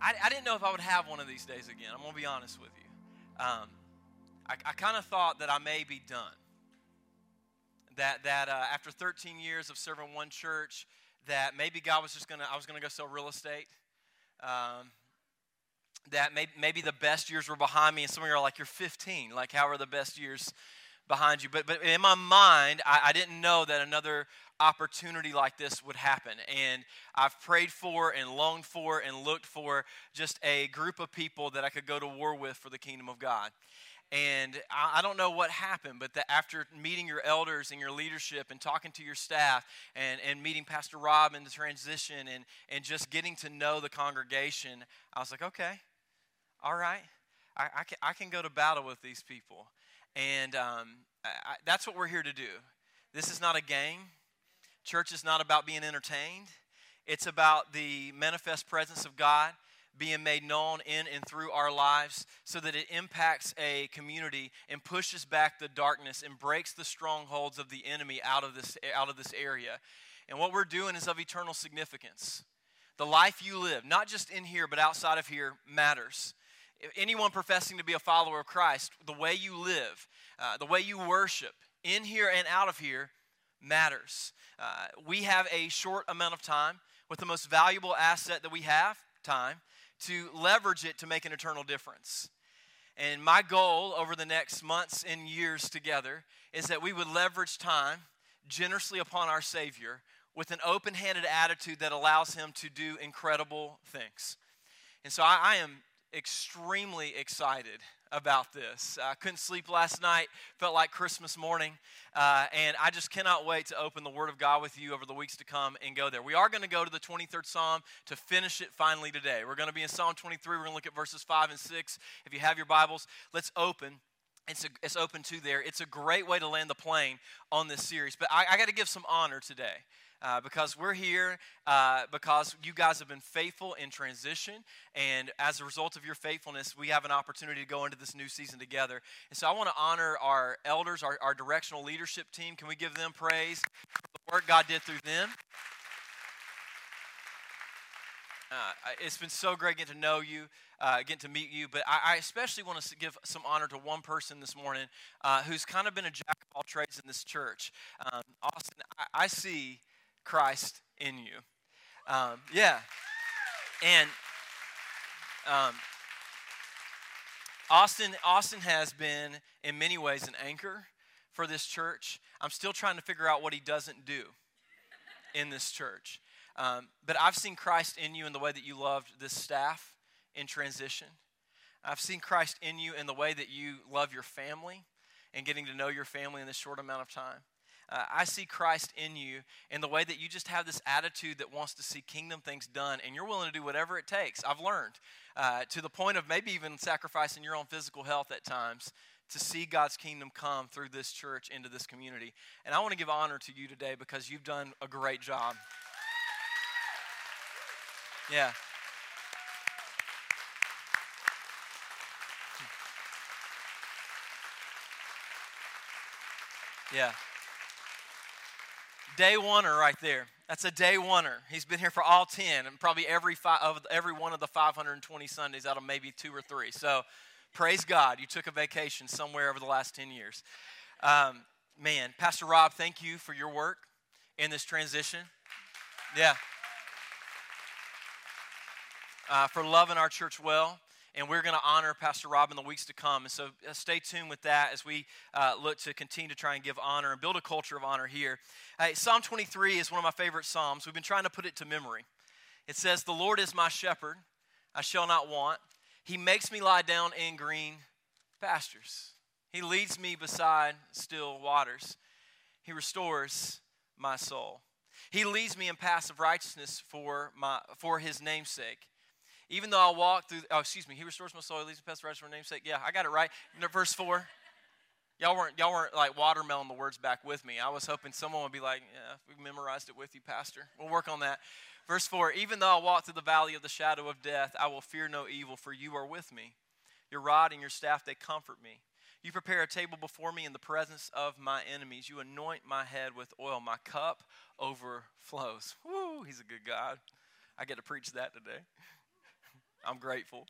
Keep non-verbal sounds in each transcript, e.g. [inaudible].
I, I didn't know if I would have one of these days again. I'm going to be honest with you. Um, I, I kind of thought that I may be done. That, that uh, after 13 years of serving one church, that maybe God was just going to, I was going to go sell real estate. Um, that maybe, maybe the best years were behind me, and some of you are like, you're 15. Like, how are the best years behind you? But, but in my mind, I, I didn't know that another opportunity like this would happen. And I've prayed for and longed for and looked for just a group of people that I could go to war with for the kingdom of God. And I, don't know what happened, but that after meeting your elders and your leadership and talking to your staff and, and meeting Pastor Rob in the transition and, and just getting to know the congregation, I was like, okay, all right, I, I, I can go to battle with these people. And um, I, that's what we're here to do. This is not a game. Church is not about being entertained, it's about the manifest presence of God being made known in and through our lives so that it impacts a community and pushes back the darkness and breaks the strongholds of the enemy out of this, out of this area. And what we're doing is of eternal significance. The life you live, not just in here, but outside of here, matters. Anyone professing to be a follower of Christ, the way you live, uh, the way you worship, in here and out of here, matters. Uh, we have a short amount of time with the most valuable asset that we have time to leverage it to make an eternal difference. And my goal over the next months and years together is that we would leverage time generously upon our Savior with an open handed attitude that allows Him to do incredible things. And so I, I am extremely excited about this. I couldn't sleep last night, felt like Christmas morning, uh, and I just cannot wait to open the Word of God with you over the weeks to come and go there. We are going to go to the 23rd Psalm to finish it finally today. We're going to be in Psalm 23. We're going to look at verses 5 and 6. If you have your Bibles, let's open. It's, a, it's open to there. It's a great way to land the plane on this series. But I, I got to give some honor today uh, because we're here uh, because you guys have been faithful in transition. And as a result of your faithfulness, we have an opportunity to go into this new season together. And so I want to honor our elders, our, our directional leadership team. Can we give them praise for the work God did through them? Uh, it's been so great getting to know you, uh, getting to meet you. But I, I, especially want to give some honor to one person this morning uh, who's kind of been a jack of all trades in this church. Um, Austin, I, I, see Christ in you. Um, yeah. And um, Austin, Austin has been, in many ways, an anchor for this church. I'm still trying to figure out what he doesn't do in this church. Um, but I've seen Christ in you in the way that you loved this staff in transition. I've seen Christ in you in the way that you love your family and getting to know your family in this short amount of time uh, I see Christ in you in the way that you just have this attitude that wants to see kingdom things done, and you're willing to do whatever it takes. I've learned uh, to the point of maybe even sacrificing your own physical health at times to see God's kingdom come through this church into this community. And I want to give honor to you today because you've done a great job. Yeah. Yeah. Day oneer right there. That's a day oneer. He's been here for all 10 and probably every, five, of every one of the 520 Sundays out of maybe two or three. So praise God. You took a vacation somewhere over the last 10 years. Um, man, Pastor Rob, thank you for your work in this transition. Yeah. Uh, for loving our church well and we're going to honor Pastor Rob in the weeks to come. And so uh, stay tuned with that as we uh, look to continue to try and give honor and build a culture of honor here. Hey, Psalm 23 is one of my favorite Psalms. We've been trying to put it to memory. It says, The Lord is my shepherd, I shall not want. He makes me lie down in green pastures. He leads me beside still waters. He restores my soul. He leads me in paths of righteousness for, my, for his namesake. Even though I walk through, oh, excuse me, he restores my soul, leads me past the righteous for namesake. Yeah, I got it right. Verse 4. Y'all weren't, y'all weren't like watermelon the words back with me. I was hoping someone would be like, yeah, we memorized it with you, Pastor. We'll work on that. Verse 4 Even though I walk through the valley of the shadow of death, I will fear no evil, for you are with me. Your rod and your staff, they comfort me. You prepare a table before me in the presence of my enemies. You anoint my head with oil. My cup overflows. Woo, he's a good God. I get to preach that today. I'm grateful.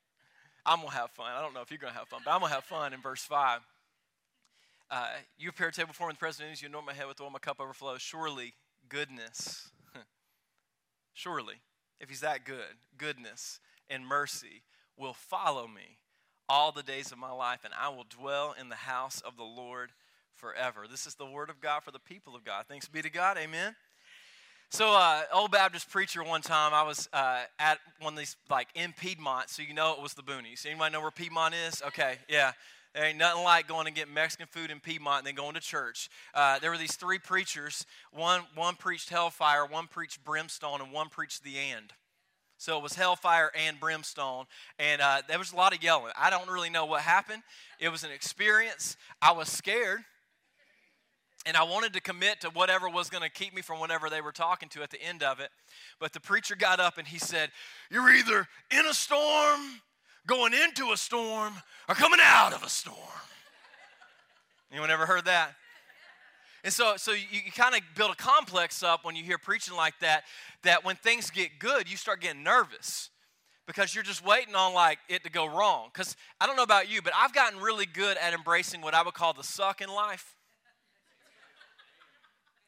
I'm going to have fun. I don't know if you're going to have fun, but I'm going to have fun in verse 5. Uh, you prepare a table for me in the presence of you anoint my head with oil, my cup overflows. Surely, goodness, [laughs] surely, if he's that good, goodness and mercy will follow me all the days of my life, and I will dwell in the house of the Lord forever. This is the word of God for the people of God. Thanks be to God. Amen. So, uh, old Baptist preacher one time, I was uh, at one of these, like in Piedmont, so you know it was the boonies. Anybody know where Piedmont is? Okay, yeah. There ain't nothing like going and getting Mexican food in Piedmont and then going to church. Uh, there were these three preachers. One, one preached hellfire, one preached brimstone, and one preached the end. So it was hellfire and brimstone. And uh, there was a lot of yelling. I don't really know what happened. It was an experience. I was scared. And I wanted to commit to whatever was going to keep me from whatever they were talking to at the end of it. But the preacher got up and he said, You're either in a storm, going into a storm, or coming out of a storm. Anyone ever heard that? And so, so you, you kind of build a complex up when you hear preaching like that, that when things get good, you start getting nervous because you're just waiting on like it to go wrong. Because I don't know about you, but I've gotten really good at embracing what I would call the suck in life.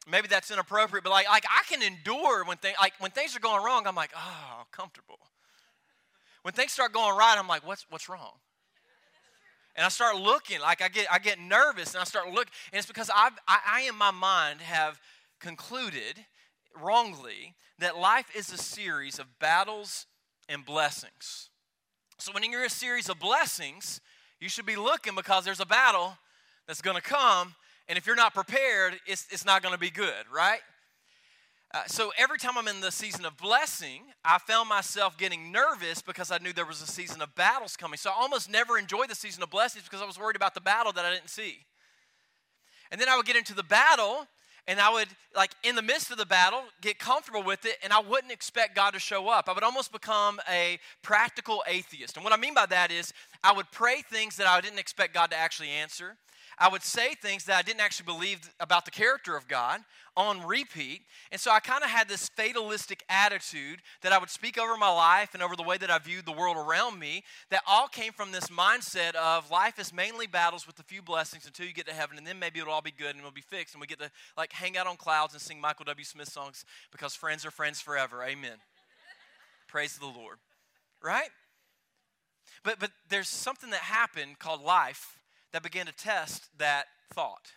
Maybe that's inappropriate, but like, like I can endure when things like when things are going wrong. I'm like, oh, comfortable. When things start going right, I'm like, what's what's wrong? And I start looking, like I get I get nervous, and I start looking, and it's because I've, I, I in my mind have concluded wrongly that life is a series of battles and blessings. So when you're a series of blessings, you should be looking because there's a battle that's going to come and if you're not prepared, it's, it's not going to be good, right? Uh, so every time I'm in the season of blessing, I found myself getting nervous because I knew there was a season of battles coming. So I almost never enjoyed the season of blessings because I was worried about the battle that I didn't see. And then I would get into the battle and I would, like, in the midst of the battle, get comfortable with it, and I wouldn't expect God to show up. I would almost become a practical atheist. And what I mean by that is, I would pray things that I didn't expect God to actually answer. I would say things that I didn't actually believe about the character of God on repeat. And so I kind of had this fatalistic attitude that I would speak over my life and over the way that I viewed the world around me that all came from this mindset of life is mainly battles with a few blessings until you get to heaven and then maybe it'll all be good and it'll be fixed and we get to like hang out on clouds and sing Michael W. Smith songs because friends are friends forever. Amen. Praise the Lord. Right? But but there's something that happened called life that began to test that thought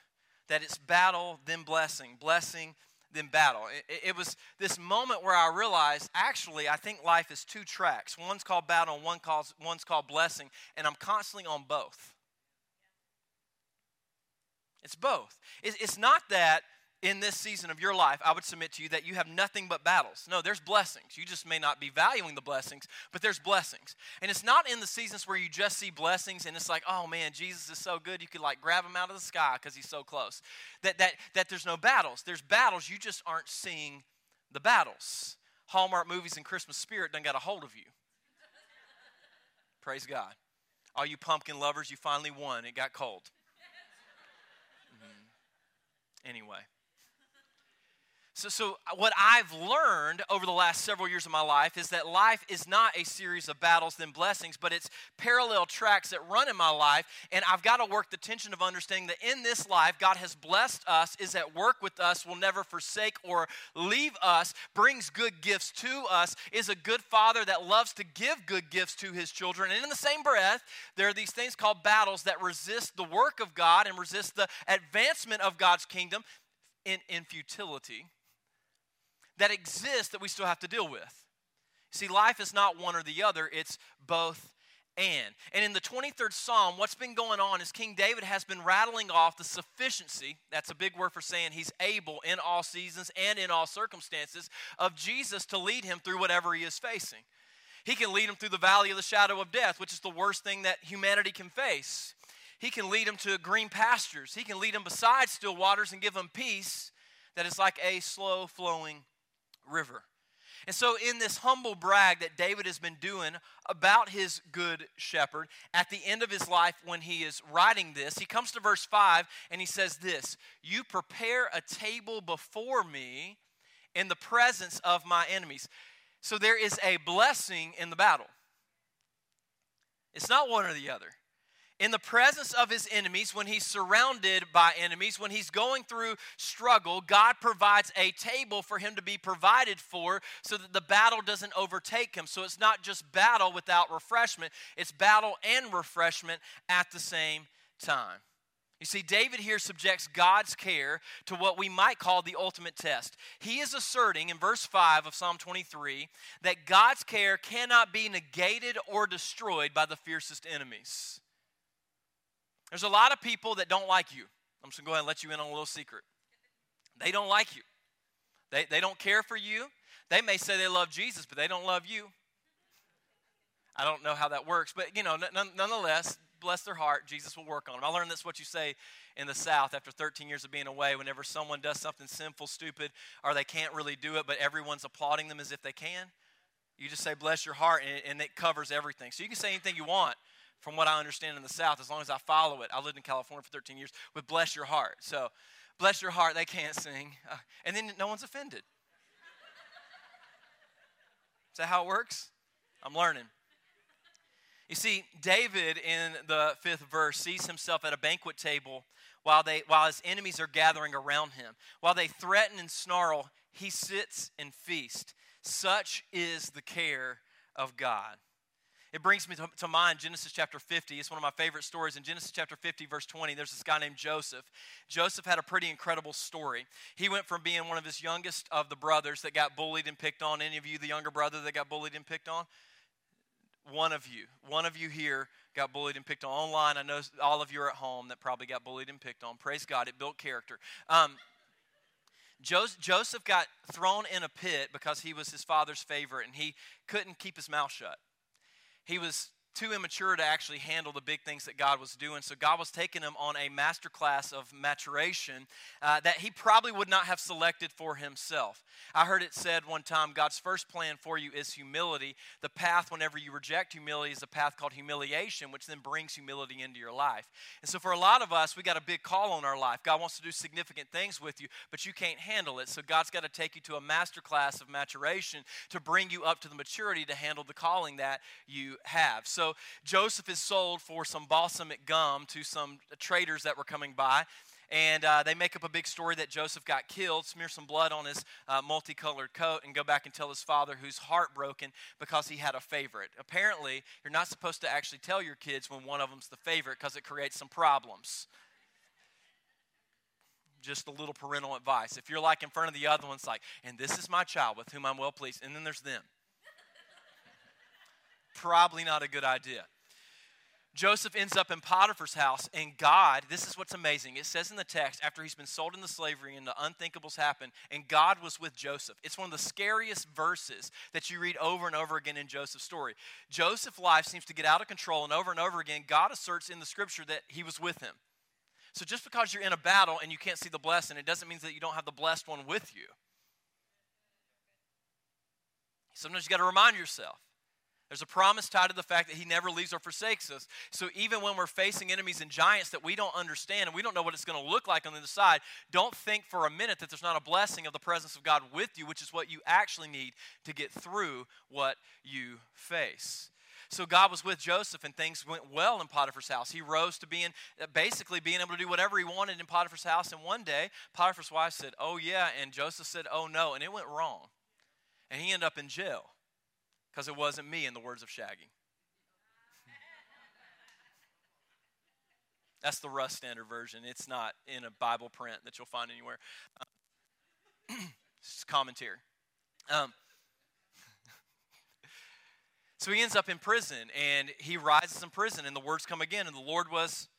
that it's battle, then blessing, blessing, then battle. It, it, was this moment where I realized actually, I think life is two tracks. One's called battle, and one calls, one's called blessing, and I'm constantly on both. It's both. It's not that in this season of your life, I would submit to you that you have nothing but battles. No, there's blessings. You just may not be valuing the blessings, but there's blessings. And it's not in the seasons where you just see blessings and it's like, oh man, Jesus is so good, you could like grab him out of the sky because he's so close. That, that, that there's no battles. There's battles, you just aren't seeing the battles. Hallmark movies and Christmas spirit done got a hold of you. Praise God. All you pumpkin lovers, you finally won. It got cold. Mm-hmm. Anyway. So, so, uh, what I've learned over the last several years of my life is that life is not a series of battles then blessings, but it's parallel tracks that run in my life. And I've got to work the tension of understanding that in this life, God has blessed us, is at work with us, will never forsake or leave us, brings good gifts to us, is a good father that loves to give good gifts to his children. And in the same breath, there are these things called battles that resist the work of God and resist the advancement of God's kingdom in, in futility that exist that we still have to deal with. See, life is not one or the other, it's both and. And in the 23rd Psalm, what's been going on is King David has been rattling off the sufficiency, that's a big word for saying he's able in all seasons and in all circumstances, of Jesus to lead him through whatever he is facing. He can lead him through the valley of the shadow of death, which is the worst thing that humanity can face. He can lead him to green pastures. He can lead him beside still waters and give him peace that is like a slow flowing river. And so, in this humble brag that David has been doing about his good shepherd, at the end of his life, when he is writing this, he comes to verse 5 and he says, This You prepare a table before me in the presence of my enemies. So, there is a blessing in the battle. It's not one or the other. In the presence of his enemies, when he's surrounded by enemies, when he's going through struggle, God provides a table for him to be provided for so that the battle doesn't overtake him. So it's not just battle without refreshment, it's battle and refreshment at the same time. You see, David here subjects God's care to what we might call the ultimate test. He is asserting in verse 5 of Psalm 23 that God's care cannot be negated or destroyed by the fiercest enemies. There's a lot of people that don't like you. I'm just to go ahead and let you in on a little secret. They don't like you, they, they don't care for you. They may say they love Jesus, but they don't love you. I don't know how that works, but you know, nonetheless, bless their heart, Jesus will work on them. I learned this what you say in the South after 13 years of being away. Whenever someone does something sinful, stupid, or they can't really do it, but everyone's applauding them as if they can, you just say, bless your heart, and, and it covers everything. So you can say anything you want from what I understand in the South, as long as I follow it. I lived in California for 13 years with bless your heart. So, bless your heart, they can't sing. Uh, and then no one's offended. Is that how it works? I'm learning. You see, David in the fifth verse sees himself at a banquet table while, they, while his enemies are gathering around him. While they threaten and snarl, he sits and feasts. Such is the care of God. It brings me to, to, mind Genesis chapter 50. It's one of my favorite stories. In Genesis chapter 50, verse 20, there's this guy named Joseph. Joseph had a pretty incredible story. He went from being one of his youngest of the brothers that got bullied and picked on. Any of you, the younger brother that got bullied and picked on? one of you, one of you here got bullied and picked on. Online, I know all of you are at home that probably got bullied and picked on. Praise God, it built character. Um, Joseph got thrown in a pit because he was his father's favorite and he couldn't keep his mouth shut. He was too immature to actually handle the big things that God was doing. So God was taking him on a master class of maturation uh, that he probably would not have selected for himself. I heard it said one time God's first plan for you is humility. The path, whenever you reject humility, is a path called humiliation, which then brings humility into your life. And so for a lot of us, we got a big call on our life. God wants to do significant things with you, but you can't handle it. So God's got to take you to a master class of maturation to bring you up to the maturity to handle the calling that you have. So so Joseph is sold for some balsamic gum to some traders that were coming by. And uh, they make up a big story that Joseph got killed, smear some blood on his uh, multicolored coat, and go back and tell his father, who's heartbroken because he had a favorite. Apparently, you're not supposed to actually tell your kids when one of them's the favorite because it creates some problems just a little parental advice. If you're like in front of the other ones, like, and this is my child with whom I'm well pleased, and then there's them probably not a good idea. Joseph ends up in Potiphar's house, and God, this is what's amazing. It says in the text, after he's been sold into slavery and the unthinkables happen, and God was with Joseph. It's one of the scariest verses that you read over and over again in Joseph's story. Joseph's life seems to get out of control, and over and over again, God asserts in the scripture that he was with him. So just because you're in a battle and you can't see the blessing, it doesn't mean that you don't have the blessed one with you. Sometimes you got to remind yourself. There's a promise tied to the fact that He never leaves or forsakes us. So even when we're facing enemies and giants that we don't understand and we don't know what it's going to look like on the other side, don't think for a minute that there's not a blessing of the presence of God with you, which is what you actually need to get through what you face. So God was with Joseph, and things went well in Potiphar's house. He rose to being basically being able to do whatever he wanted in Potiphar's house. And one day, Potiphar's wife said, "Oh yeah," and Joseph said, "Oh no," and it went wrong, and he ended up in jail. Because it wasn't me, in the words of Shaggy. That's the Rust Standard Version. It's not in a Bible print that you'll find anywhere. Um, [clears throat] it's commentary. Um, [laughs] so he ends up in prison, and he rises in prison, and the words come again, and the Lord was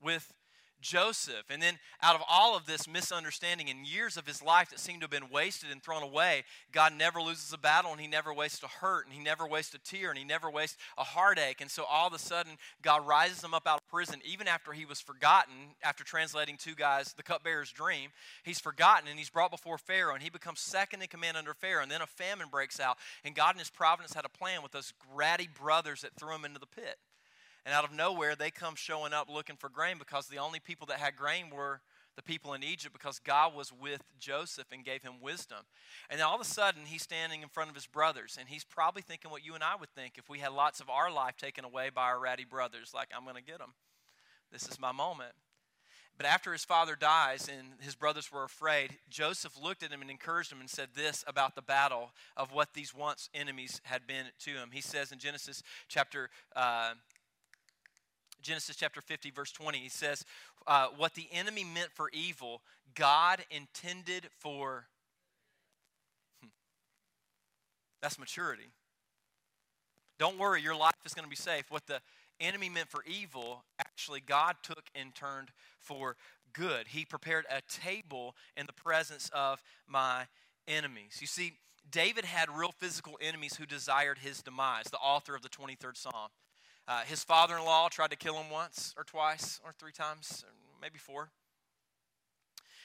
with Joseph. And then, out of all of this misunderstanding and years of his life that seemed to have been wasted and thrown away, God never loses a battle and he never wastes a hurt and he never wastes a tear and he never wastes a heartache. And so, all of a sudden, God rises him up out of prison, even after he was forgotten, after translating two guys, the cupbearer's dream. He's forgotten and he's brought before Pharaoh and he becomes second in command under Pharaoh. And then a famine breaks out. And God, in his providence, had a plan with those ratty brothers that threw him into the pit. And out of nowhere, they come showing up looking for grain because the only people that had grain were the people in Egypt because God was with Joseph and gave him wisdom. And all of a sudden, he's standing in front of his brothers, and he's probably thinking what you and I would think if we had lots of our life taken away by our ratty brothers, like, I'm going to get them. This is my moment. But after his father dies and his brothers were afraid, Joseph looked at him and encouraged him and said this about the battle of what these once enemies had been to him. He says in Genesis chapter uh, Genesis chapter 50, verse 20, he says, uh, What the enemy meant for evil, God intended for. Hmm. That's maturity. Don't worry, your life is going to be safe. What the enemy meant for evil, actually, God took and turned for good. He prepared a table in the presence of my enemies. You see, David had real physical enemies who desired his demise, the author of the 23rd Psalm. Uh, his father in law tried to kill him once or twice or three times, or maybe four.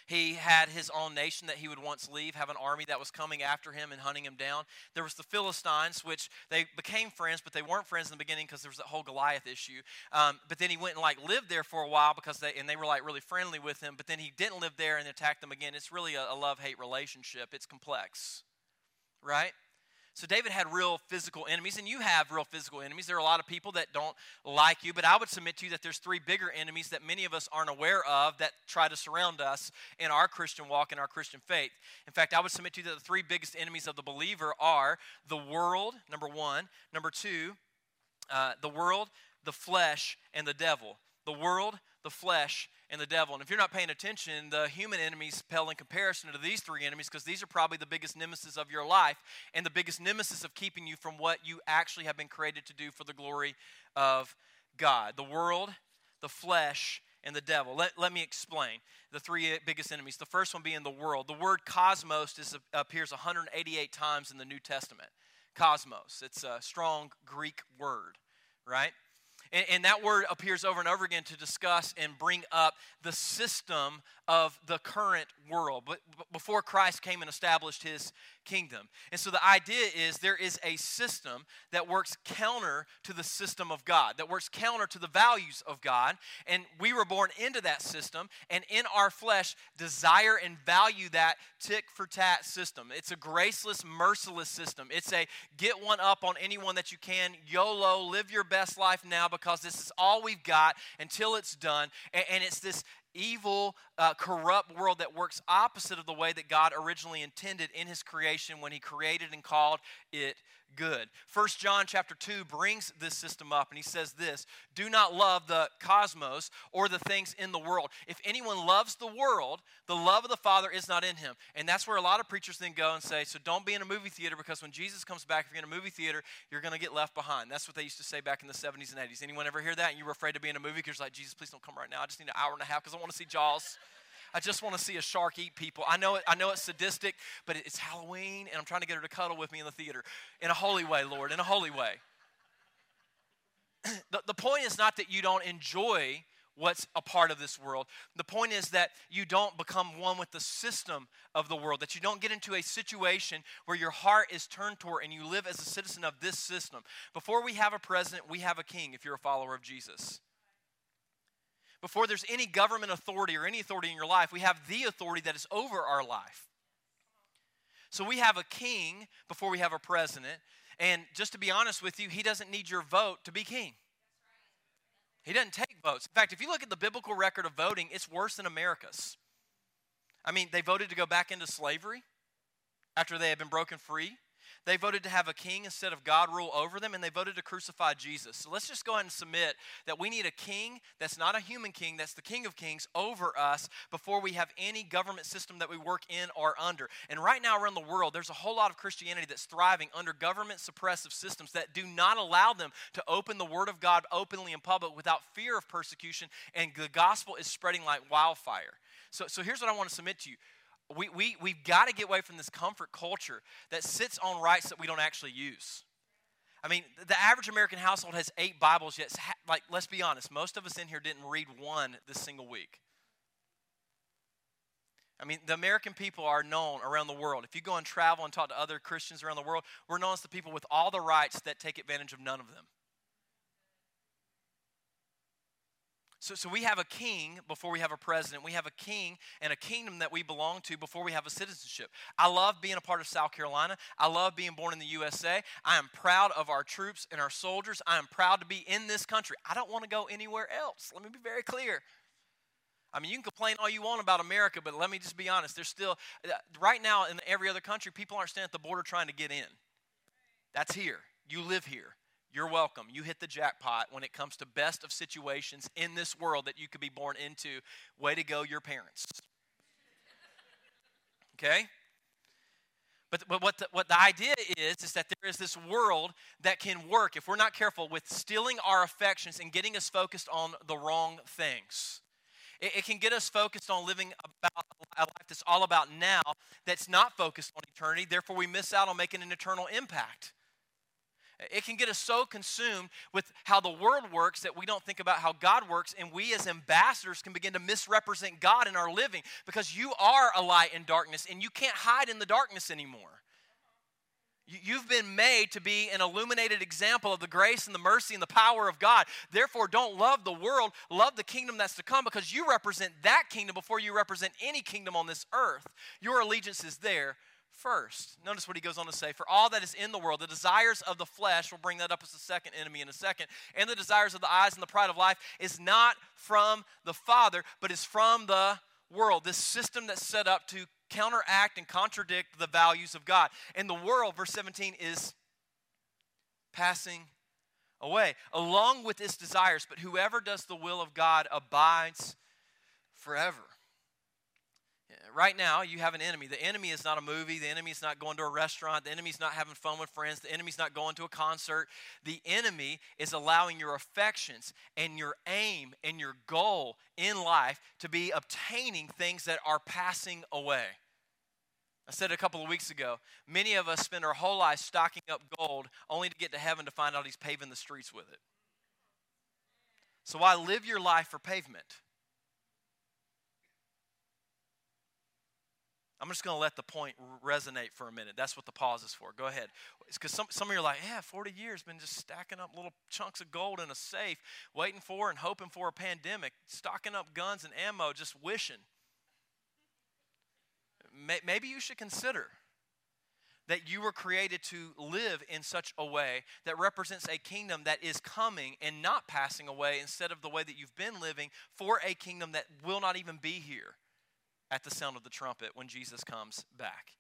He had his own nation that he would once leave, have an army that was coming after him and hunting him down. There was the Philistines, which they became friends, but they weren't friends in the beginning because there was that whole Goliath issue. Um, but then he went and like lived there for a while because they and they were like really friendly with him. But then he didn't live there and attacked them again. It's really a, a love hate relationship. It's complex, right? So David had real physical enemies, and you have real physical enemies. There are a lot of people that don't like you, but I would submit to you that there's three bigger enemies that many of us aren't aware of that try to surround us in our Christian walk and our Christian faith. In fact, I would submit to you that the three biggest enemies of the believer are the world, number one. Number two, uh, the world, the flesh, and the devil. The world, the flesh, and the devil. And if you're not paying attention, the human enemies pale in comparison to these three enemies because these are probably the biggest nemesis of your life and the biggest nemesis of keeping you from what you actually have been created to do for the glory of God. The world, the flesh, and the devil. Let, let me explain the three eh, biggest enemies. The first one being the world. The word cosmos is, appears 188 times in the New Testament. Cosmos. It's a strong Greek word, right? And, and, that word appears over and over again to discuss and bring up the system of the current world, but before Christ came and established his kingdom. And so the idea is there is a system that works counter to the system of God, that works counter to the values of God. And we were born into that system, and in our flesh, desire and value that tick for tat system. It's a graceless, merciless system. It's a get one up on anyone that you can, YOLO, live your best life now because this is all we've got until it's done. And, it's this evil, uh, corrupt world that works opposite of the way that God originally intended in his creation when he created and called it good. First John chapter 2 brings this system up and he says this, do not love the cosmos or the things in the world. If anyone loves the world, the love of the Father is not in him. And that's where a lot of preachers then go and say, so don't be in a movie theater because when Jesus comes back, if you're in a movie theater, you're going to get left behind. That's what they used to say back in the 70s and 80s. Anyone ever hear that? And you were afraid to be in a movie because you're like, Jesus, please don't come right now. I just need an hour and a half because I want to see Jaws. I just want to see a shark eat people. I know it, I know it's sadistic, but it's Halloween, and I'm trying to get her to cuddle with me in the theater in a holy way, Lord, in a holy way. [clears throat] the, the point is not that you don't enjoy what's a part of this world. The point is that you don't become one with the system of the world, that you don't get into a situation where your heart is turned toward and you live as a citizen of this system. Before we have a president, we have a king if you're a follower of Jesus. Before there's any government authority or any authority in your life, we have the authority that is over our life. So we have a king before we have a president. And just to be honest with you, he doesn't need your vote to be king. He doesn't take votes. In fact, if you look at the biblical record of voting, it's worse than America's. I mean, they voted to go back into slavery after they had been broken free. They voted to have a king instead of God rule over them, and they voted to crucify Jesus. So let's just go ahead and submit that we need a king that's not a human king, that's the king of kings over us before we have any government system that we work in or under. And right now around the world, there's a whole lot of Christianity that's thriving under government suppressive systems that do not allow them to open the word of God openly in public without fear of persecution, and the gospel is spreading like wildfire. So, so here's what I want to submit to you we, we, we've got to get away from this comfort culture that sits on rights that we don't actually use. I mean, the average American household has eight Bibles, yet, like, let's be honest, most of us in here didn't read one this single week. I mean, the American people are known around the world. If you go and travel and talk to other Christians around the world, we're known as the people with all the rights that take advantage of none of them. So, so we have a king before we have a president. We have a king and a kingdom that we belong to before we have a citizenship. I love being a part of South Carolina. I love being born in the USA. I am proud of our troops and our soldiers. I am proud to be in this country. I don't want to go anywhere else. Let me be very clear. I mean, you can complain all you want about America, but let me just be honest. There's still, uh, right now in every other country, people aren't standing at the border trying to get in. That's here. You live here. You're welcome. You hit the jackpot when it comes to best of situations in this world that you could be born into. Way to go, your parents. Okay? But, but what, the, what the idea is, is that there is this world that can work, if we're not careful, with stealing our affections and getting us focused on the wrong things. It, it can get us focused on living about a life that's all about now, that's not focused on eternity. Therefore, we miss out on making an eternal impact. It can get us so consumed with how the world works that we don't think about how God works, and we as ambassadors can begin to misrepresent God in our living because you are a light in darkness and you can't hide in the darkness anymore. You've been made to be an illuminated example of the grace and the mercy and the power of God. Therefore, don't love the world, love the kingdom that's to come because you represent that kingdom before you represent any kingdom on this earth. Your allegiance is there first. Notice what he goes on to say For all that is in the world, the desires of the flesh, we'll bring that up as a second enemy in a second, and the desires of the eyes and the pride of life is not from the Father, but is from the world. This system that's set up to counteract and contradict the values of God. And the world, verse 17, is passing away, along with its desires. But whoever does the will of God abides forever. Right now, you have an enemy. The enemy is not a movie. The enemy is not going to a restaurant. The enemy is not having fun with friends. The enemy is not going to a concert. The enemy is allowing your affections and your aim and your goal in life to be obtaining things that are passing away. I said a couple of weeks ago, many of us spend our whole life stocking up gold only to get to heaven to find out he's paving the streets with it. So why live your life for pavement? I'm just going to let the point resonate for a minute. That's what the pause is for. Go ahead. It's because some, some of you are like, yeah, 40 years, been just stacking up little chunks of gold in a safe, waiting for and hoping for a pandemic, stocking up guns and ammo, just wishing. Maybe you should consider that you were created to live in such a way that represents a kingdom that is coming and not passing away instead of the way that you've been living for a kingdom that will not even be here at the sound of the trumpet when Jesus comes back.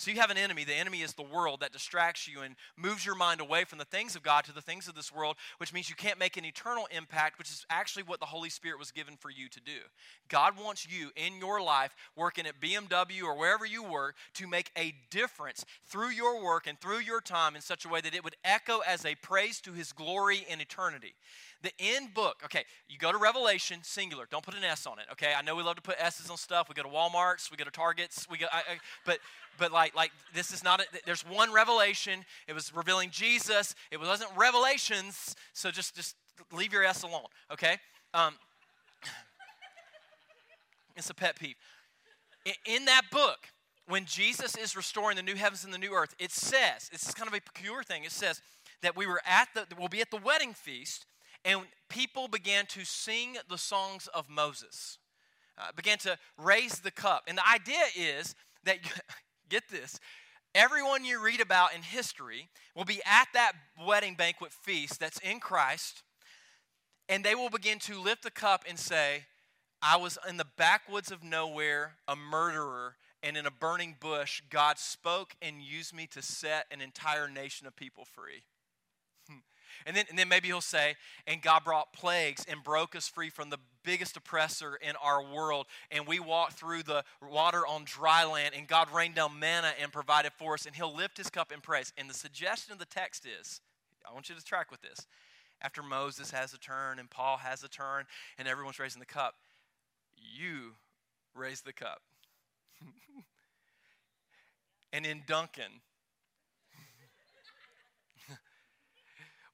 So you have an enemy. The enemy is the world that distracts you and moves your mind away from the things of God to the things of this world, which means you can't make an eternal impact, which is actually what the Holy Spirit was given for you to do. God wants you in your life, working at BMW or wherever you work, to make a difference through your work and through your time in such a way that it would echo as a praise to his glory in eternity. The end book, okay, you go to Revelation, singular. Don't put an S on it, okay? I know we love to put S's on stuff. We go to Walmart's, we go to Target's, we go, I, I, but, but like, like this is not, a, there's one revelation. It was revealing Jesus. It wasn't revelations, so just, just leave your S alone, okay? Um, [laughs] it's a pet peeve. In, that book, when Jesus is restoring the new heavens and the new earth, it says, this is kind of a peculiar thing, it says that we were at the, we'll be at the wedding feast, and people began to sing the songs of Moses, uh, began to raise the cup. And the idea is that, [laughs] get this, everyone you read about in history will be at that wedding banquet feast that's in Christ, and they will begin to lift the cup and say, I was in the backwoods of nowhere, a murderer, and in a burning bush, God spoke and used me to set an entire nation of people free. And then, and then maybe he'll say, and God brought plagues and broke us free from the biggest oppressor in our world. And we walked through the water on dry land, and God rained down manna and provided for us. And he'll lift his cup in praise. And the suggestion of the text is I want you to track with this. After Moses has a turn and Paul has a turn, and everyone's raising the cup, you raise the cup. [laughs] and in Duncan,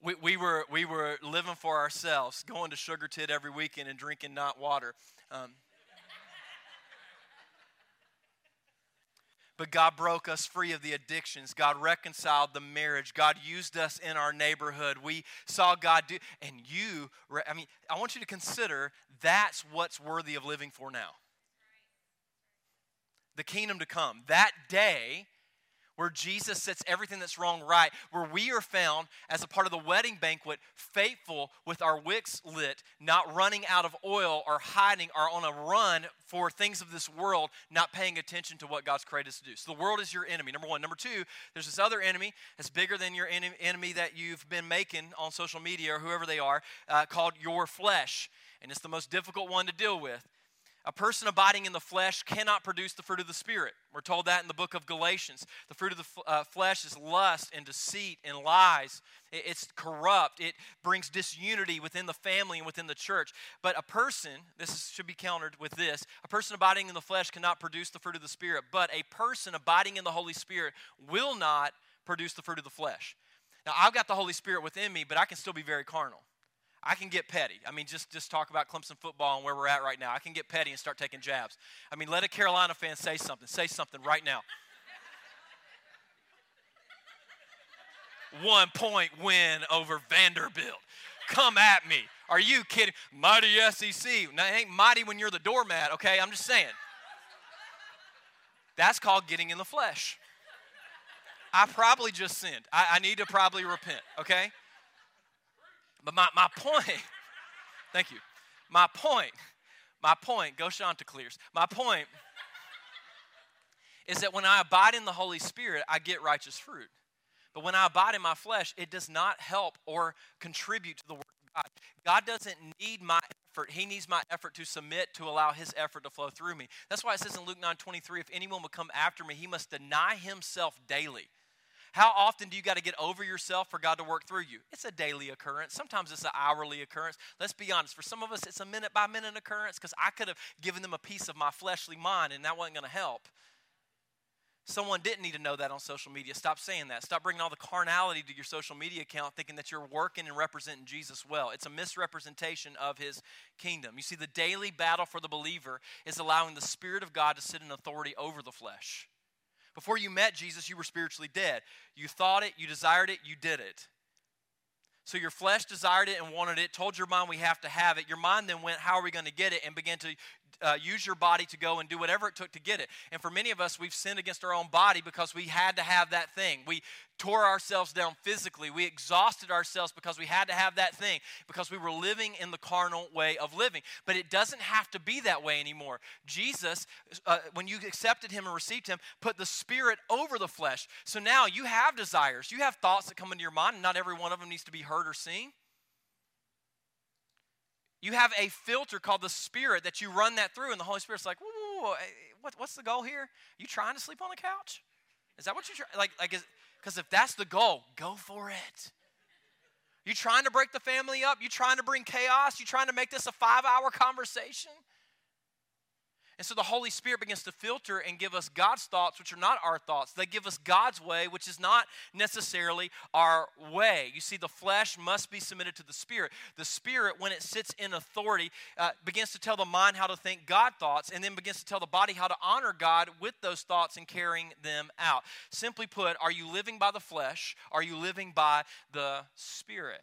we, we, were, we were living for ourselves, going to Sugar Tit every weekend and drinking not water. Um, But God broke us free of the addictions. God reconciled the marriage. God used us in our neighborhood. We saw God do, and you, I mean, I want you to consider that's what's worthy of living for now. The kingdom to come. That day where Jesus sets everything that's wrong right, where we are found as a part of the wedding banquet, faithful with our wicks lit, not running out of oil or hiding or on a run for things of this world, not paying attention to what God's created us to do. So the world is your enemy, number one. Number two, there's this other enemy that's bigger than your enemy that you've been making on social media or whoever they are, uh, called your flesh. And it's the most difficult one to deal with. A person abiding in the flesh cannot produce the fruit of the Spirit. We're told that in the book of Galatians. The fruit of the uh, flesh is lust and deceit and lies. It's corrupt. It brings disunity within the family and within the church. But a person, this should be countered with this a person abiding in the flesh cannot produce the fruit of the Spirit, but a person abiding in the Holy Spirit will not produce the fruit of the flesh. Now, I've got the Holy Spirit within me, but I can still be very carnal. I can get petty. I mean, just, just talk about Clemson football and where we're at right now. I can get petty and start taking jabs. I mean, let a Carolina fan say something. Say something right now. [laughs] One point win over Vanderbilt. Come at me. Are you kidding? Mighty SEC. Now, ain't mighty when you're the doormat, okay? I'm just saying. That's called getting in the flesh. I probably just sinned. I, I need to probably repent, okay? But my, my point, [laughs] thank you. My point, my point, go Chanticleers. My point is that when I abide in the Holy Spirit, I get righteous fruit. But when I abide in my flesh, it does not help or contribute to the work of God. God doesn't need my effort. He needs my effort to submit to allow his effort to flow through me. That's why it says in Luke 9 23, if anyone will come after me, he must deny himself daily. How often do you got to get over yourself for God to work through you? It's a daily occurrence. Sometimes it's an hourly occurrence. Let's be honest. For some of us, it's a minute by minute occurrence because I could have given them a piece of my fleshly mind and that wasn't going to help. Someone didn't need to know that on social media. Stop saying that. Stop bringing all the carnality to your social media account thinking that you're working and representing Jesus well. It's a misrepresentation of his kingdom. You see, the daily battle for the believer is allowing the Spirit of God to sit in authority over the flesh. Before you met Jesus, you were spiritually dead. You thought it, you desired it, you did it. So your flesh desired it and wanted it, told your mind we have to have it. Your mind then went, How are we going to get it? and began to uh, use your body to go and do whatever it took to get it. And for many of us, we've sinned against our own body because we had to have that thing. We tore ourselves down physically. We exhausted ourselves because we had to have that thing, because we were living in the carnal way of living. But it doesn't have to be that way anymore. Jesus, uh, when you accepted him and received him, put the spirit over the flesh. So now you have desires, you have thoughts that come into your mind, and not every one of them needs to be heard or seen. You have a filter called the Spirit that you run that through, and the Holy Spirit's like, whoa, whoa, whoa, eh, eh, what, what's the goal here? You trying to sleep on the couch? Is that what you're trying? Like, like, because if that's the goal, go for it. You trying to break the family up? You trying to bring chaos? You trying to make this a five-hour conversation? And so the Holy Spirit begins to filter and give us God's thoughts, which are not our thoughts. They give us God's way, which is not necessarily our way. You see, the flesh must be submitted to the Spirit. The Spirit, when it sits in authority, uh, begins to tell the mind how to think God thoughts, and then begins to tell the body how to honor God with those thoughts and carrying them out. Simply put, are you living by the flesh? Are you living by the Spirit?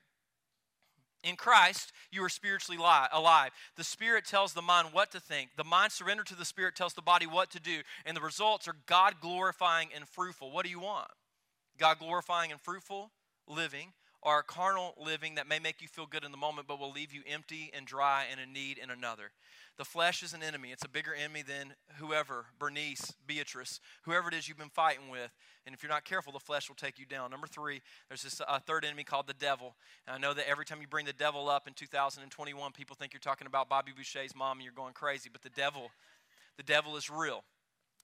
In Christ, you are spiritually alive. The Spirit tells the mind what to think. The mind surrendered to the Spirit tells the body what to do. And the results are God glorifying and fruitful. What do you want? God glorifying and fruitful living or carnal living that may make you feel good in the moment but will leave you empty and dry and in need in another. The flesh is an enemy. It's a bigger enemy than whoever, Bernice, Beatrice, whoever it is you've been fighting with. And if you're not careful, the flesh will take you down. Number three, there's this uh, third enemy called the devil. And I know that every time you bring the devil up in 2021, people think you're talking about Bobby Boucher's mom and you're going crazy. But the devil, the devil is real.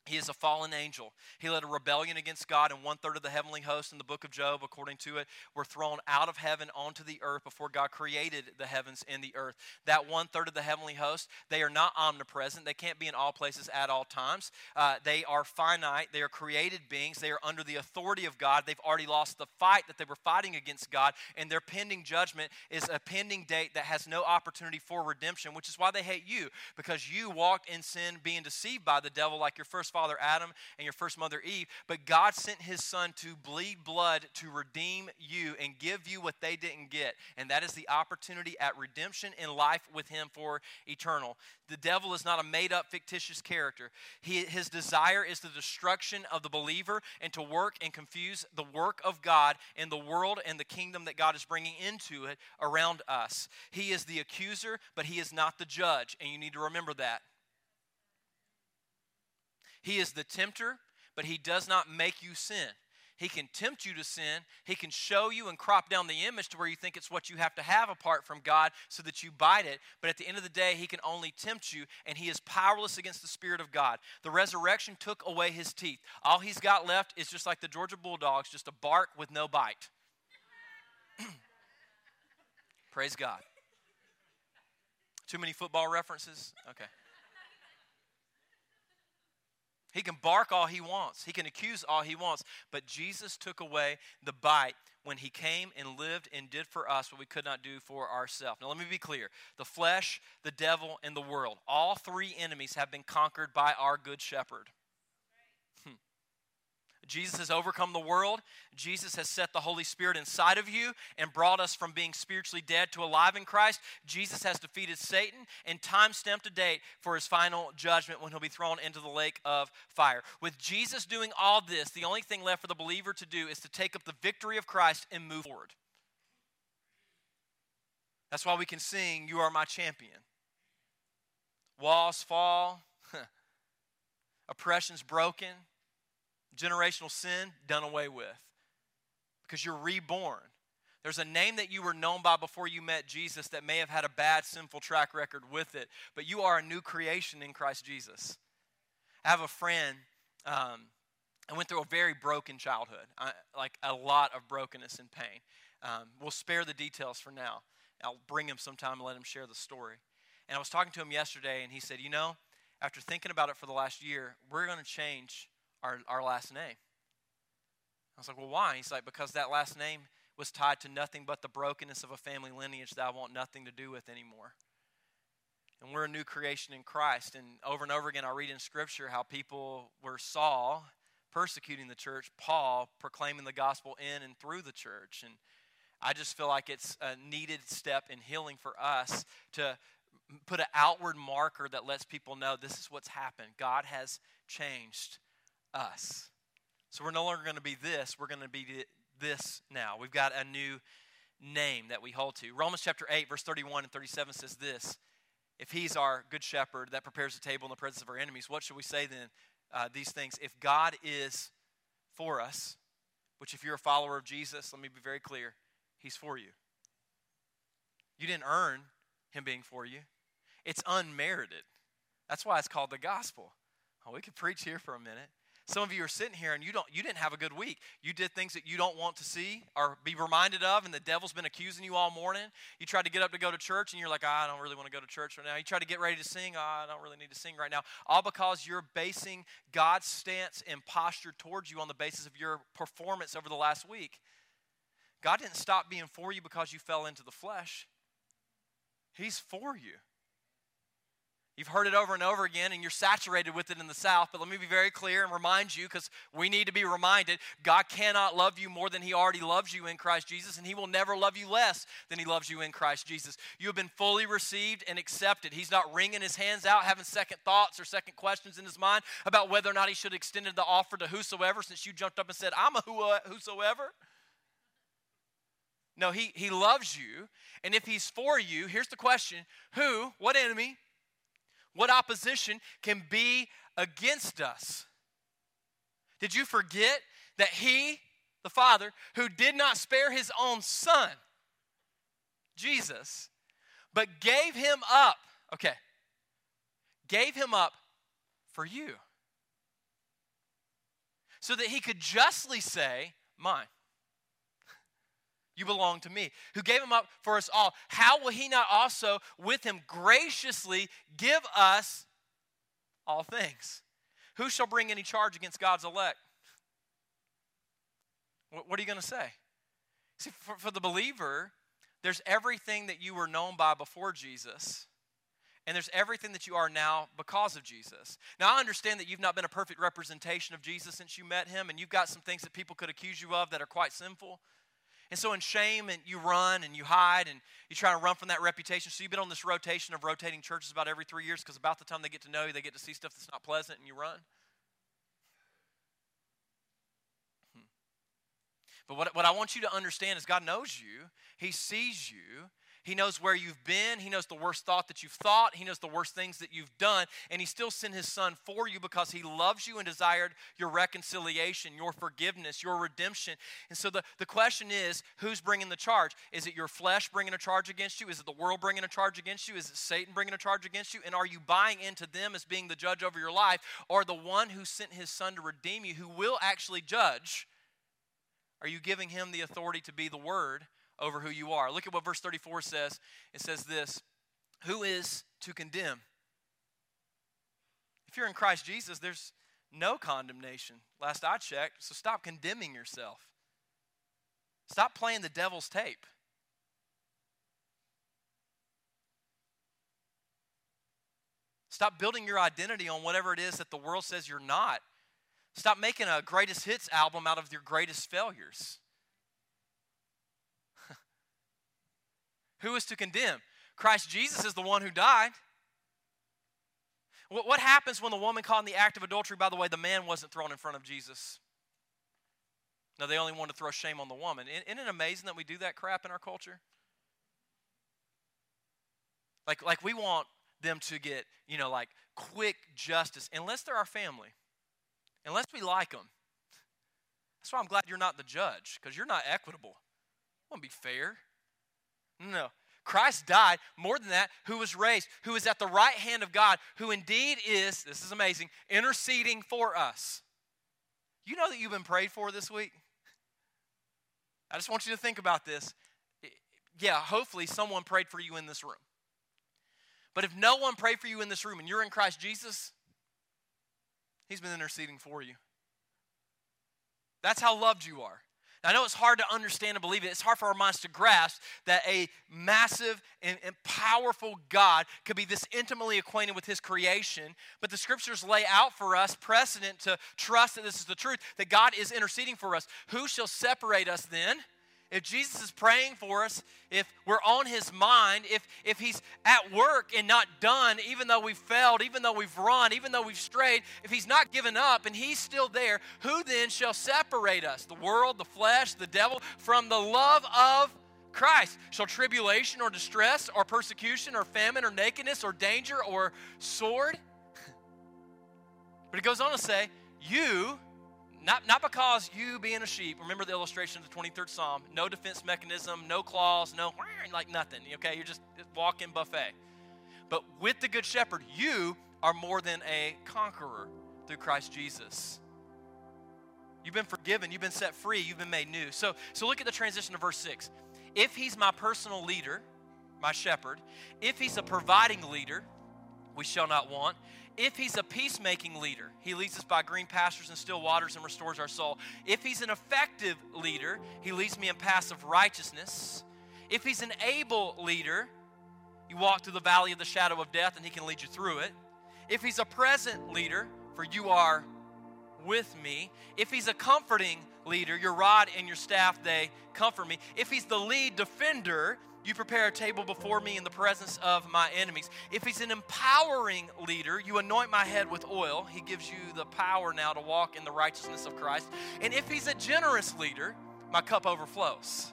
He is a fallen angel. He led a rebellion against God, and one third of the heavenly host in the book of Job, according to it, were thrown out of heaven onto the earth before God created the heavens and the earth. That one third of the heavenly host, they are not omnipresent. They can't be in all places at all times. Uh, they are finite. They are created beings. They are under the authority of God. They've already lost the fight that they were fighting against God, and their pending judgment is a pending date that has no opportunity for redemption, which is why they hate you, because you walked in sin being deceived by the devil like your first father Adam and your first mother Eve, but God sent his son to bleed blood to redeem you and give you what they didn't get. And that is the opportunity at redemption in life with him for eternal. The devil is not a made up, fictitious character. He, his desire is the destruction of the believer and to work and confuse the work of God in the world and the kingdom that God is bringing into it around us. He is the accuser, but he is not the judge. And you need to remember that. He is the tempter, but he does not make you sin. He can tempt you to sin. He can show you and crop down the image to where you think it's what you have to have apart from God so that you bite it. But at the end of the day, He can only tempt you, and He is powerless against the Spirit of God. The resurrection took away His teeth. All He's got left is just like the Georgia Bulldogs, just a bark with no bite. [clears throat] Praise God. Too many football references? Okay. He can bark all he wants, he can accuse all he wants, but Jesus took away the bite when he came and lived and did for us what we could not do for ourselves. Now, let me be clear the flesh, the devil, and the world, all three enemies have been conquered by our good shepherd. Jesus has overcome the world. Jesus has set the Holy Spirit inside of you and brought us from being spiritually dead to alive in Christ. Jesus has defeated Satan and time stamped a date for his final judgment when he'll be thrown into the lake of fire. With Jesus doing all this, the only thing left for the believer to do is to take up the victory of Christ and move forward. That's why we can sing, You Are My Champion. Walls fall, [laughs] oppression's broken generational sin done away with because you're reborn. There's a name that you were known by before you met Jesus that may have had a bad, sinful track record with it, but you are a new creation in Christ Jesus. I have a friend, um, I went through a very broken childhood, I, like a lot of brokenness and pain. Um, we'll spare the details for now. I'll bring him sometime and let him share the story. And I was talking to him yesterday, and he said, You know, after thinking about it for the last year, we're going to change our, our last name. I was like, well, why? He's like, because that last name was tied to nothing but the brokenness of a family lineage that I want nothing to do with anymore. And we're a new creation in Christ. And over and over again, I read in Scripture how people were Saul persecuting the church, Paul proclaiming the gospel in and through the church. And I just feel like it's a needed step in healing for us to put an outward marker that lets people know this is what's happened. God has changed us. So we're no longer going to be this, we're going to be this now. We've got a new name that we hold to. Romans chapter 8, verse 31 and 37 says this If he's our good shepherd that prepares the table in the presence of our enemies, what should we say then? Uh, these things. If God is for us, which if you're a follower of Jesus, let me be very clear, he's for you. You didn't earn him being for you, it's unmerited. That's why it's called the gospel. Oh, we could preach here for a minute. Some of you are sitting here and you don't you didn't have a good week. You did things that you don't want to see or be reminded of, and the devil's been accusing you all morning. You tried to get up to go to church and you're like, oh, I don't really want to go to church right now. You try to get ready to sing, oh, I don't really need to sing right now. All because you're basing God's stance and posture towards you on the basis of your performance over the last week. God didn't stop being for you because you fell into the flesh. He's for you. You've heard it over and over again, and you're saturated with it in the South. But let me be very clear and remind you, because we need to be reminded God cannot love you more than He already loves you in Christ Jesus, and He will never love you less than He loves you in Christ Jesus. You have been fully received and accepted. He's not wringing His hands out, having second thoughts or second questions in His mind about whether or not He should have extended the offer to whosoever since you jumped up and said, I'm a uh, whosoever. No, he, he loves you. And if he's for you, here's the question Who, what enemy, what opposition can be against us? Did you forget that He, the Father, who did not spare His own Son, Jesus, but gave Him up, okay, gave Him up for you? So that He could justly say, Mine. You belong to me, who gave him up for us all. How will he not also with him graciously give us all things? Who shall bring any charge against God's elect? What are you going to say? See, for, for the believer, there's everything that you were known by before Jesus, and there's everything that you are now because of Jesus. Now, I understand that you've not been a perfect representation of Jesus since you met him, and you've got some things that people could accuse you of that are quite sinful. And so, in shame, and you run and you hide and you try to run from that reputation. So, you've been on this rotation of rotating churches about every three years because about the time they get to know you, they get to see stuff that's not pleasant and you run. Hmm. But what, what I want you to understand is God knows you, He sees you, he knows where you've been. He knows the worst thought that you've thought. He knows the worst things that you've done. And He still sent His Son for you because He loves you and desired your reconciliation, your forgiveness, your redemption. And so the, the question is who's bringing the charge? Is it your flesh bringing a charge against you? Is it the world bringing a charge against you? Is it Satan bringing a charge against you? And are you buying into them as being the judge over your life or the one who sent His Son to redeem you, who will actually judge? Are you giving Him the authority to be the Word? Over who you are. Look at what verse 34 says. It says this Who is to condemn? If you're in Christ Jesus, there's no condemnation, last I checked. So stop condemning yourself. Stop playing the devil's tape. Stop building your identity on whatever it is that the world says you're not. Stop making a greatest hits album out of your greatest failures. Who is to condemn? Christ Jesus is the one who died. What happens when the woman caught in the act of adultery? By the way, the man wasn't thrown in front of Jesus. No, they only want to throw shame on the woman. Isn't it amazing that we do that crap in our culture? Like, like we want them to get, you know, like quick justice, unless they're our family, unless we like them. That's why I'm glad you're not the judge, because you're not equitable. It won't be fair. No. Christ died, more than that, who was raised, who is at the right hand of God, who indeed is, this is amazing, interceding for us. You know that you've been prayed for this week? I just want you to think about this. Yeah, hopefully someone prayed for you in this room. But if no one prayed for you in this room and you're in Christ Jesus, He's been interceding for you. That's how loved you are. I know it's hard to understand and believe it. It's hard for our minds to grasp that a massive and, and, powerful God could be this intimately acquainted with his creation. But the scriptures lay out for us precedent to trust that this is the truth, that God is interceding for us. Who shall separate us then? If Jesus is praying for us, if we're on his mind, if, if he's at work and not done, even though we've failed, even though we've run, even though we've strayed, if he's not given up and he's still there, who then shall separate us? The world, the flesh, the devil, from the love of Christ? Shall tribulation or distress or persecution or famine or nakedness or danger or sword? [laughs] but he goes on to say, You not, not because you being a sheep, remember the illustration of the 23rd Psalm, no defense mechanism, no claws, no [laughs] like nothing, okay? You're just walking buffet. But with the Good Shepherd, you are more than a conqueror through Christ Jesus. You've been forgiven, you've been set free, you've been made new. So, so look at the transition to verse 6. If he's my personal leader, my shepherd, if he's a providing leader, we shall not want if he's a peacemaking leader, he leads us by green pastures and still waters and restores our soul. If he's an effective leader, he leads me in paths of righteousness. If he's an able leader, you walk through the valley of the shadow of death and he can lead you through it. If he's a present leader, for you are with me. If he's a comforting leader, your rod and your staff, they comfort me. If he's the lead defender, you prepare a table before me in the presence of my enemies. If he's an empowering leader, you anoint my head with oil. He gives you the power now to walk in the righteousness of Christ. And if he's a generous leader, my cup overflows.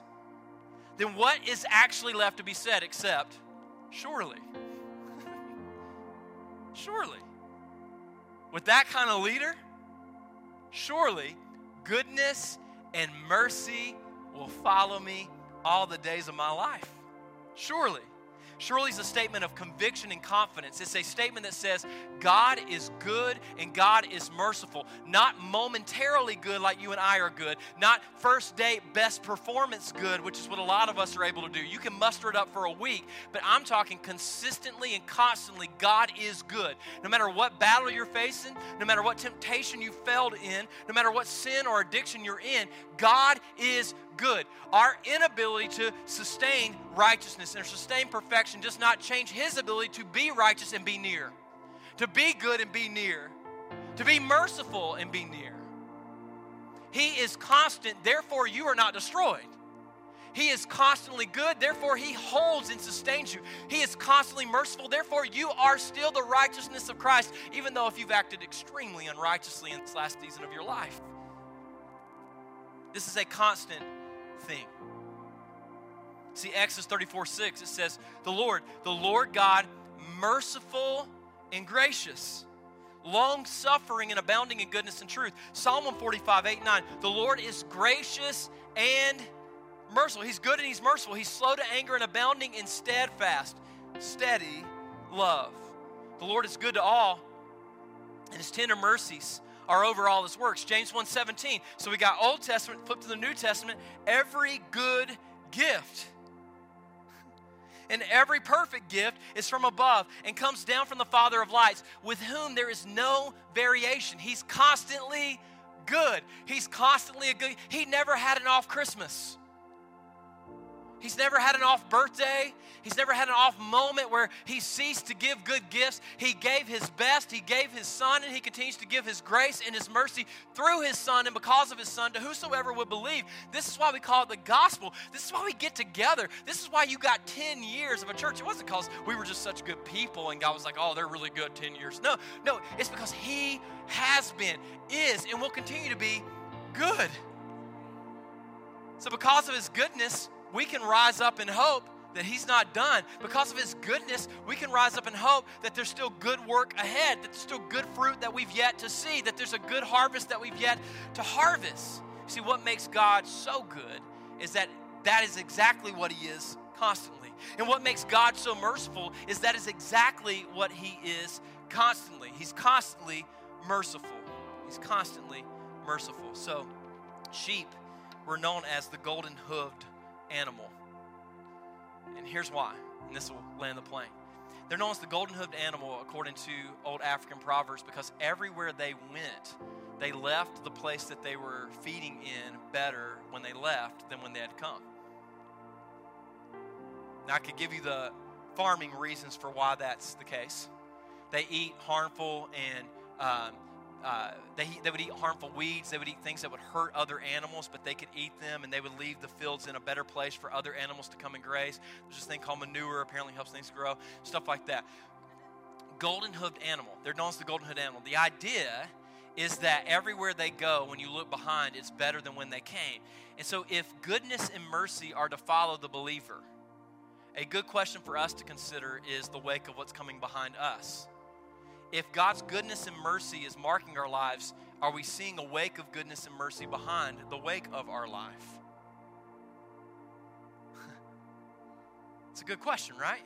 Then what is actually left to be said except, surely? [laughs] surely. With that kind of leader, surely goodness and mercy will follow me all the days of my life. Surely. Surely is a statement of conviction and confidence. It's a statement that says God is good and God is merciful. Not momentarily good like you and I are good. Not first date best performance good, which is what a lot of us are able to do. You can muster it up for a week, but I'm talking consistently and constantly God is good. No matter what battle you're facing, no matter what temptation you failed in, no matter what sin or addiction you're in, God is good. Our inability to sustain righteousness and sustain perfection does not change His ability to be righteous and be near, to be good and be near, to be merciful and be near. He is constant, therefore, you are not destroyed. He is constantly good, therefore, He holds and sustains you. He is constantly merciful, therefore, you are still the righteousness of Christ, even though if you've acted extremely unrighteously in this last season of your life. This is a constant thing. See, Exodus 34 6, it says, The Lord, the Lord God, merciful and gracious, long suffering and abounding in goodness and truth. Psalm 145 8 9, the Lord is gracious and merciful. He's good and he's merciful. He's slow to anger and abounding in steadfast, steady love. The Lord is good to all, and his tender mercies are over all his works. James 1:17. So we got Old Testament, flip to the New Testament, every good gift. [laughs] And every perfect gift is from above and comes down from the Father of lights, with whom there is no variation. He's constantly good. He's constantly a good. He never had an off Christmas. He's never had an off birthday. He's never had an off moment where he ceased to give good gifts. He gave his best. He gave his son, and he continues to give his grace and his mercy through his son and because of his son to whosoever would believe. This is why we call it the gospel. This is why we get together. This is why you got 10 years of a church. It wasn't because we were just such good people and God was like, oh, they're really good 10 years. No, no, it's because he has been, is, and will continue to be good. So, because of his goodness, we can rise up in hope that He's not done. Because of His goodness, we can rise up in hope that there's still good work ahead, that there's still good fruit that we've yet to see, that there's a good harvest that we've yet to harvest. See, what makes God so good is that that is exactly what He is constantly. And what makes God so merciful is that is exactly what He is constantly. He's constantly merciful. He's constantly merciful. So, sheep were known as the golden hooved animal. And here's why, and this will land the plane. They're known as the golden hooved animal according to old African proverbs because everywhere they went, they left the place that they were feeding in better when they left than when they had come. Now, I could give you the farming reasons for why that's the case. They eat harmful and um, uh, they, they would eat harmful weeds. They would eat things that would hurt other animals, but they could eat them and they would leave the fields in a better place for other animals to come and graze. There's this thing called manure, apparently helps things grow, stuff like that. Golden hooved animal. They're known as the golden hooved animal. The idea is that everywhere they go, when you look behind, it's better than when they came. And so, if goodness and mercy are to follow the believer, a good question for us to consider is the wake of what's coming behind us if God's goodness and mercy is marking our lives, are we seeing a wake of goodness and mercy behind the wake of our life? [laughs] it's a good question, right?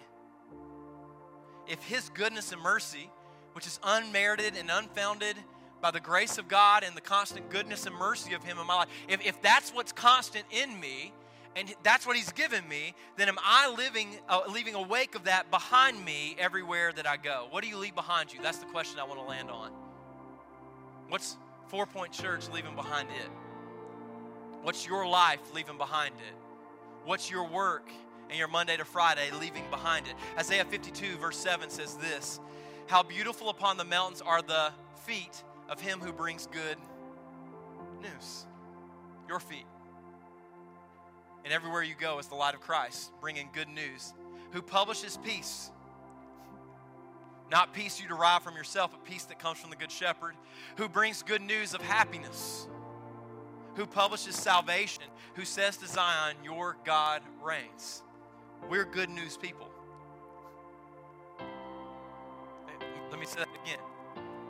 If His goodness and mercy, which is unmerited and unfounded by the grace of God and the constant goodness and mercy of Him in my life, if, if that's what's constant in me, and that's what he's given me, then am I living, uh, leaving a wake of that behind me everywhere that I go? What do you leave behind you? That's the question I want to land on. What's Four Point Church leaving behind it? What's your life leaving behind it? What's your work and your Monday to Friday leaving behind it? Isaiah 52, verse 7 says this How beautiful upon the mountains are the feet of him who brings good news. Your feet. And everywhere you go is the light of Christ, bringing good news, who publishes peace. Not peace you derive from yourself, but peace that comes from the Good Shepherd, who brings good news of happiness, who publishes salvation, who says to Zion, Your God reigns. We're good news people. Let me say that again.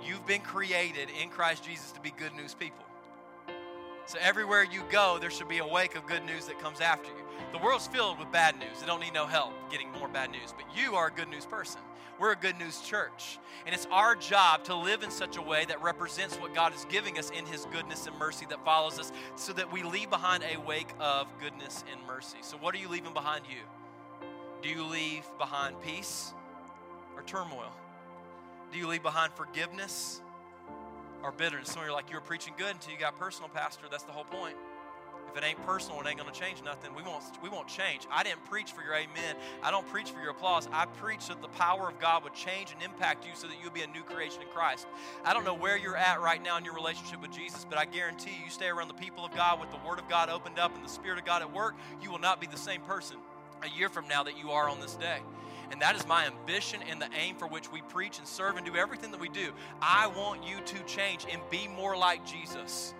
You've been created in Christ Jesus to be good news people. So everywhere you go, there should be a wake of good news that comes after you. The world's filled with bad news. They don't need no help getting more bad news. But you are a good news person. We're a good news church. And it's our job to live in such a way that represents what God is giving us in His goodness and mercy that follows us so that we leave behind a wake of goodness and mercy. So, what are you leaving behind you? Do you leave behind peace or turmoil? Do you leave behind forgiveness or bitterness? Some of you are like, you were preaching good until you got personal, Pastor. That's the whole point. If it ain't personal, it ain't going to change nothing. We won't, we won't change. I didn't preach for your amen. I don't preach for your applause. I preach that the power of God would change and impact you so that you'll be a new creation in Christ. I don't know where you're at right now in your relationship with Jesus, but I guarantee you, you stay around the people of God with the Word of God opened up and the Spirit of God at work, you will not be the same person a year from now that you are on this day. And that is my ambition and the aim for which we preach and serve and do everything that we do. I want you to change and be more like Jesus.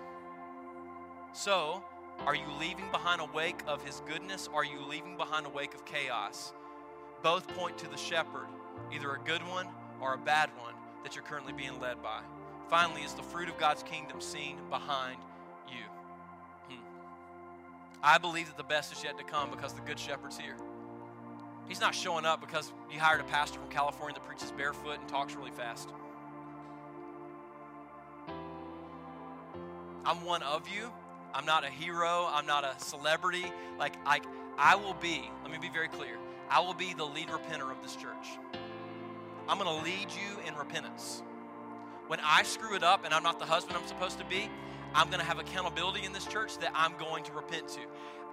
So, are you leaving behind a wake of his goodness? Are you leaving behind a wake of chaos? Both point to the shepherd, either a good one or a bad one that you're currently being led by. Finally, is the fruit of God's kingdom seen behind you? Hmm. I believe that the best is yet to come because the good shepherd's here. He's not showing up because you hired a pastor from California that preaches barefoot and talks really fast. I'm one of you, I'm not a hero. I'm not a celebrity. Like, like I will be, let me be very clear, I will be the lead repenter of this church. I'm going to lead you in repentance. When I screw it up and I'm not the husband I'm supposed to be, I'm going to have accountability in this church that I'm going to repent to.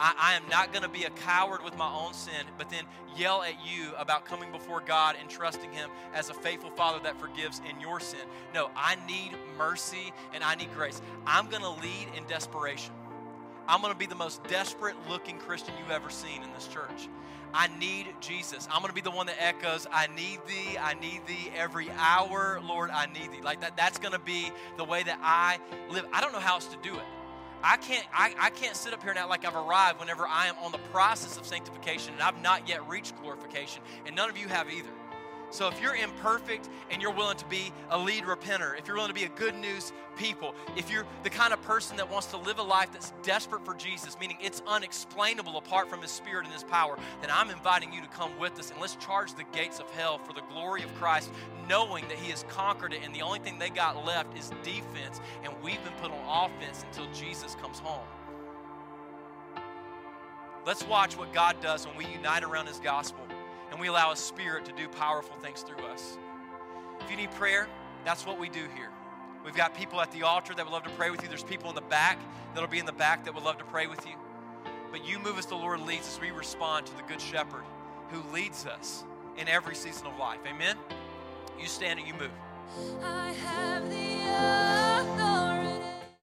I, I am not going to be a coward with my own sin, but then yell at you about coming before God and trusting Him as a faithful Father that forgives in your sin. No, I need mercy and I need grace. I'm going to lead in desperation. I'm going to be the most desperate looking Christian you've ever seen in this church. I need Jesus. I'm going to be the one that echoes, I need thee, I need thee every hour, Lord, I need thee. Like that that's going to be the way that I live. I don't know how else to do it. I can't, I, I can't sit up here and act like I've arrived whenever I am on the process of sanctification and I've not yet reached glorification, and none of you have either. So if you're imperfect and you're willing to be a lead repenter, if you're willing to be a good news people, if you're the kind of person that wants to live a life that's desperate for Jesus, meaning it's unexplainable apart from his spirit and his power, then I'm inviting you to come with us and let's charge the gates of hell for the glory of Christ, knowing that he has conquered it and the only thing they got left is defense and we've been put on offense until Jesus comes home. Let's watch what God does when we unite around his gospel and we allow a Spirit to do powerful things through us. If you need prayer, that's what we do here. We've got people at the altar that would love to pray with you. There's people in the back that'll be in the back that would love to pray with you. But you move as the Lord leads as we respond to the Good Shepherd who leads us in every season of life. Amen? You stand and you move.